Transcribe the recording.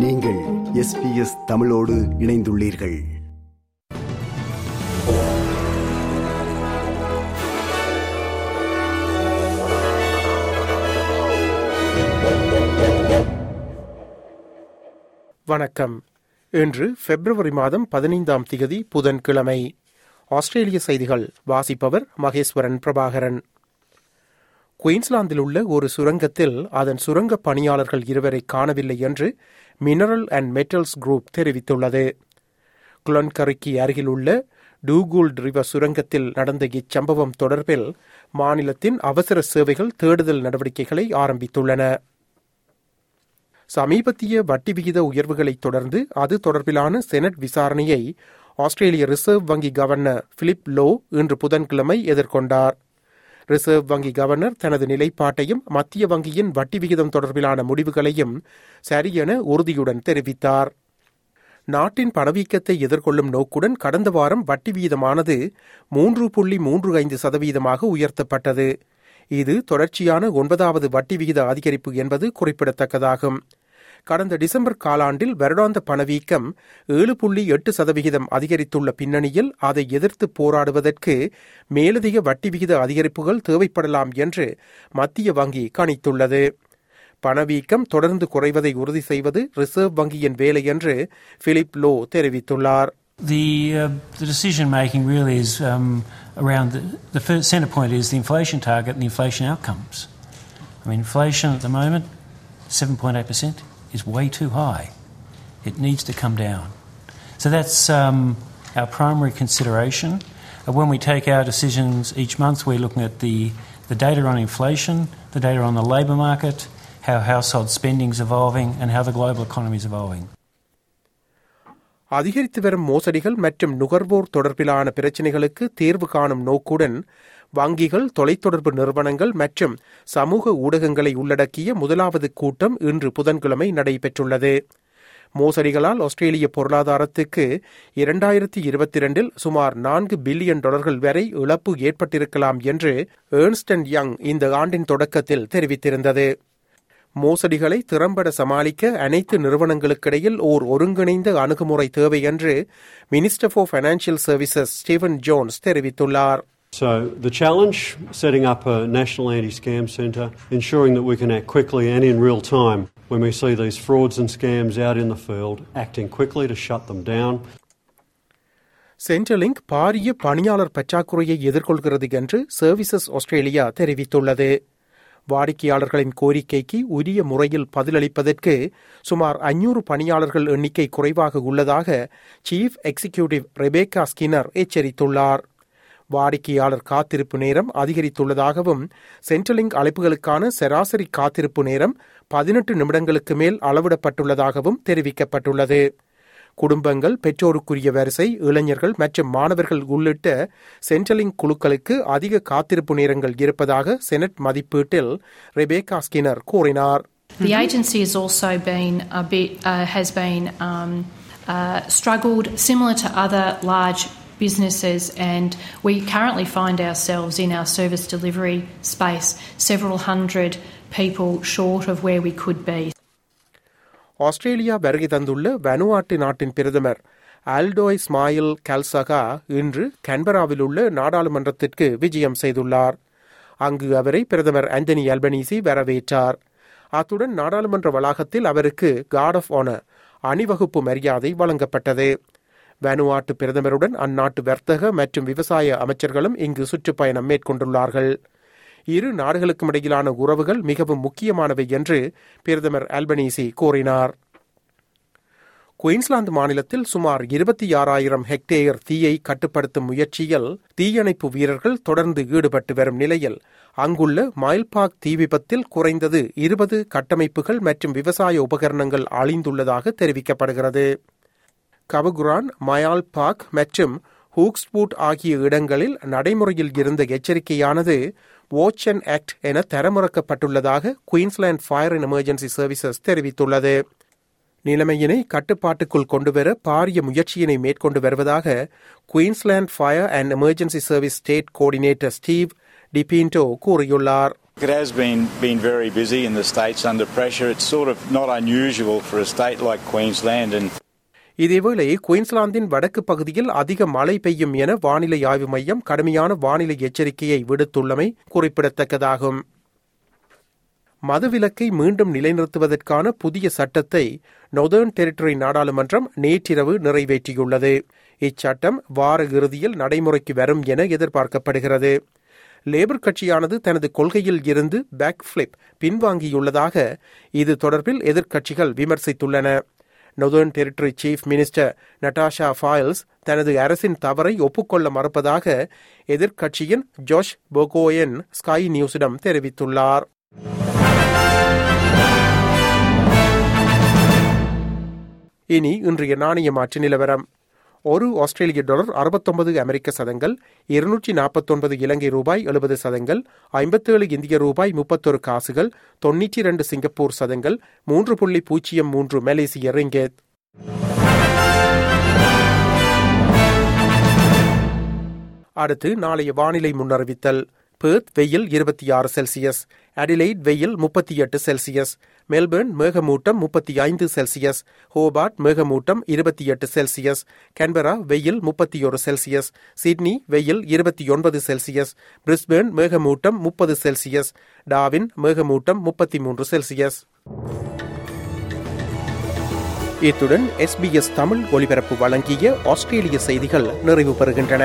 நீங்கள் S B S தமிழோடு இணைந்துள்ளீர்கள். வணக்கம். இன்று பிப்ரவரி மாதம் பதினைந்தாம் திகதி புதன்கிழமை. ஆஸ்திரேலிய செய்திகள். வாசிப்பவர் மகேஸ்வரன் பிரபாகரன். குயின்ஸ்லாந்தில் உள்ள ஒரு சுரங்கத்தில் அதன் சுரங்க பணியாளர்கள் இருவரை காணவில்லை என்று மினரல் அண்ட் மெட்டல்ஸ் குரூப் தெரிவித்துள்ளது. குளன்கரிக்கு அருகிலுள்ள டூகூல்ட் ரிவர் சுரங்கத்தில் நடந்த இச்சம்பவம் தொடர்பில் மாநிலத்தின் அவசர சேவைகள் தேடுதல் நடவடிக்கைகளை ஆரம்பித்துள்ளன. சமீபத்திய வட்டி விகித உயர்வுகளைத் தொடர்ந்து அது தொடர்பிலான செனட் விசாரணையை ஆஸ்திரேலிய ரிசர்வ் வங்கி கவர்னர் பிலிப் லோ இன்று புதன்கிழமை எதிர்கொண்டார். ரிசர்வ் வங்கி கவர்னர் தனது நிலைப்பாட்டையும் மத்திய வங்கியின் வட்டி விகிதம் தொடர்பிலான முடிவுகளையும் சரியென உறுதியுடன் தெரிவித்தார். நாட்டின் பணவீக்கத்தை எதிர்கொள்ளும் நோக்குடன் கடந்த வாரம் வட்டி வீதமானது மூன்று புள்ளி மூன்று ஐந்து சதவீதமாக உயர்த்தப்பட்டது. இது தொடர்ச்சியான ஒன்பதாவது வட்டி விகித அதிகரிப்பு என்பது குறிப்பிடத்தக்கதாகும். கடந்த டிசம்பர் காலாண்டில் வருடாந்த பணவீக்கம் ஏழு புள்ளி எட்டு சதவிகிதம் அதிகரித்துள்ள பின்னணியில் அதை எதிர்த்து போராடுவதற்கு மேலதிக வட்டி விகித அதிகரிப்புகள் தேவைப்படலாம் என்று மத்திய வங்கி கணித்துள்ளது. பணவீக்கம் தொடர்ந்து குறைவதை உறுதி செய்வது ரிசர்வ் வங்கியின் வேலை என்று பிலிப் லோ தெரிவித்துள்ளார். The, uh, the decision making really is um, around the, the first centre point is the inflation target and the inflation outcomes. I mean, inflation at the moment, 7.8%, is way too high. It needs to come down. So that's um, our primary consideration. Uh, when we take our decisions each month, we're looking at the, the data on inflation, the data on the labour market, how household spending is evolving, and how the global economy is evolving. அதிகரித்து வரும் மோசடிகள் மற்றும் நுகர்வோர் தொடர்பிலான பிரச்சினைகளுக்கு தீர்வு காணும் நோக்குடன் வங்கிகள் தொலைத்தொடர்பு நிறுவனங்கள் மற்றும் சமூக ஊடகங்களை உள்ளடக்கிய முதலாவது கூட்டம் இன்று புதன்கிழமை நடைபெற்றுள்ளது. மோசடிகளால் ஆஸ்திரேலிய பொருளாதாரத்துக்கு இரண்டாயிரத்தி இருபத்தி இரண்டில் சுமார் நான்கு பில்லியன் டாலர்கள் வரை இழப்பு ஏற்பட்டிருக்கலாம் என்று ஏர்ன்ஸ்ட் அண்ட் யங் இந்த ஆண்டின் தொடக்கத்தில் தெரிவித்திருந்தது. மோசடிகளை திறம்பட சமாளிக்க அனைத்து நிறுவனங்களுக்கிடையில் ஓர் ஒருங்கிணைந்த அணுகுமுறை தேவை என்று minister for financial services Steven Jones தெரிவித்துள்ளார். So, the challenge setting up a national anti scam centre, ensuring that we can act quickly and in real time when we see these frauds and scams out in the field, acting quickly to shut them down. Centrelink பாரிய பணியாளர் பற்றாக்குறையை எதிர்கொள்கிறது என்று services Australia தெரிவித்துள்ளது வாடிக்கையாளர்களின் கோரிக்கைக்கு உரிய முறையில் பதிலளிப்பதற்கு சுமார் ஐநூறு பணியாளர்கள் எண்ணிக்கை குறைவாக உள்ளதாக சீஃப் எக்ஸிகியூட்டிவ் ரெபேக்கா ஸ்கின்னர் எச்சரித்துள்ளார் வாடிக்கையாளர் காத்திருப்பு நேரம் அதிகரித்துள்ளதாகவும் சென்ட்ரலிங்க் அழைப்புகளுக்கான சராசரி காத்திருப்பு நேரம் பதினெட்டு நிமிடங்களுக்கு மேல் அளவிடப்பட்டுள்ளதாகவும் தெரிவிக்கப்பட்டுள்ளது. குடும்பங்கள் பெற்றோருக்குரிய வரிசை இளைஞர்கள் மற்றும் மாணவர்கள் உள்ளிட்ட சென்ட்ரலிங் குழுக்களுக்கு அதிக காத்திருப்பு நேரங்கள் இருப்பதாக செனட் மதிப்பீட்டில் ரெபேகா ஸ்கினர் கூறினார். The agency has also been a bit uh, has been um, uh, struggled similar to other large businesses, and we currently find ourselves in our service delivery space several hundred people short of where we could be. Australia வருகை தந்துள்ள Vanuatu நாட்டின் பிரதமர் ஆல்டோய் ஸ்மாயில் கல்சகா இன்று கன்பராவில் உள்ள நாடாளுமன்றத்திற்கு விஜயம் செய்துள்ளார். அங்கு அவரை பிரதமர் ஆந்தனி அல்பனீசி வரவேற்றார். அத்துடன் நாடாளுமன்ற வளாகத்தில் அவருக்கு கார்ட் ஆஃப் ஆனர் அணிவகுப்பு மரியாதை வழங்கப்பட்டது. வனுவாட்டு பிரதமருடன் அந்நாட்டு வர்த்தக மற்றும் விவசாய அமைச்சர்களும் இங்கு சுற்றுப்பயணம் மேற்கொண்டுள்ளார்கள். இரு நாடுகளுக்கும் இடையிலான உறவுகள் மிகவும் முக்கியமானவை என்று பிரதமர் அல்பனீசி கூறினார். குயின்ஸ்லாந்து மாநிலத்தில் சுமார் இருபத்தி ஆறாயிரம் ஹெக்டேயர் தீயை கட்டுப்படுத்தும் முயற்சியில் தீயணைப்பு வீரர்கள் தொடர்ந்து ஈடுபட்டு வரும் நிலையில் அங்குள்ள மைல்பாக் தீ விபத்தில் குறைந்தது இருபது கட்டமைப்புகள் மற்றும் விவசாய உபகரணங்கள் அழிந்துள்ளதாக தெரிவிக்கப்படுகிறது. கபகுரான் மயால் பாக் மற்றும் ஹூக்ஸ்பூட் ஆகிய இடங்களில் நடைமுறையில் இருந்த எச்சரிக்கையானது வாட்ச் அண்ட் ஆக்ட் என தரமுறக்கப்பட்டுள்ளதாக Queensland fire and emergency services தெரிவித்துள்ளது நிலைமையினை கட்டுப்பாட்டுக்குள் கொண்டுவர பாரிய முயற்சியினை மேற்கொண்டு வருவதாக Queensland fire and emergency service state coordinator Steve DiPinto கூறியுள்ளார் It has been, been very busy in the states under pressure. It's sort of not unusual for a state like Queensland and இதேவேளை குயின்ஸ்லாந்தின் வடக்கு பகுதியில் அதிக மழை பெய்யும் என வானிலை ஆய்வு மையம் கடுமையான வானிலை எச்சரிக்கையை விடுத்துள்ளமை குறிப்பிடத்தக்கதாகும். மதுவிலக்கை மீண்டும் நிலைநிறுத்துவதற்கான புதிய சட்டத்தை நொதர்ன் டெரிட்டரி நாடாளுமன்றம் நேற்றிரவு நிறைவேற்றியுள்ளது. இச்சட்டம் வார இறுதியில் நடைமுறைக்கு வரும் என எதிர்பார்க்கப்படுகிறது. லேபர் கட்சியானது தனது கொள்கையில் இருந்து பேக்ஃபிளிப் பின்வாங்கியுள்ளதாக இது தொடர்பில் எதிர்க்கட்சிகள் விமர்சித்துள்ளன. Northern Territory chief minister Natasha Fyles தனது அரசின் தவறை ஒப்புக்கொள்ள மறுப்பதாக எதிர்க்கட்சியின் ஜோஷ் பொகோயன் ஸ்கை நியூஸிடம் தெரிவித்துள்ளார். இனி இன்றைய நாணய மாற்று நிலவரம். ஒரு ஆஸ்திரேலிய டாலர் அறுபத்தொன்பது அமெரிக்க சதங்கள் இருநூற்றி நாற்பத்தொன்பது இலங்கை ரூபாய் எழுபது சதங்கள் ஐம்பத்தேழு இந்திய ரூபாய் முப்பத்தொரு காசுகள் தொன்னூற்றி இரண்டு சிங்கப்பூர் சதங்கள் மூன்று புள்ளி பூஜ்ஜியம் மூன்று மலேசிய ரிங்கேத் அடுத்து நாளைய வானிலை முன்னறிவித்தல். பேர்த் வெயில் இருபத்தி ஆறு செல்சியஸ் அடிலைட் வெயில் முப்பத்தி எட்டு செல்சியஸ் மெல்பர்ன் மேகமூட்டம் முப்பத்தி ஐந்து செல்சியஸ் ஹோபார்ட் மேகமூட்டம் இருபத்தி எட்டு செல்சியஸ் கேன்பரா வெயில் முப்பத்தி ஒரு செல்சியஸ் சிட்னி வெயில் இருபத்தி ஒன்பது செல்சியஸ் பிரிஸ்பேர்ன் மேகமூட்டம் முப்பது செல்சியஸ் டாவின் மேகமூட்டம் முப்பத்தி மூன்று செல்சியஸ். இத்துடன் எஸ்பிஎஸ் தமிழ் ஒலிபரப்பு வழங்கிய ஆஸ்திரேலிய செய்திகள் நிறைவு பெறுகின்றன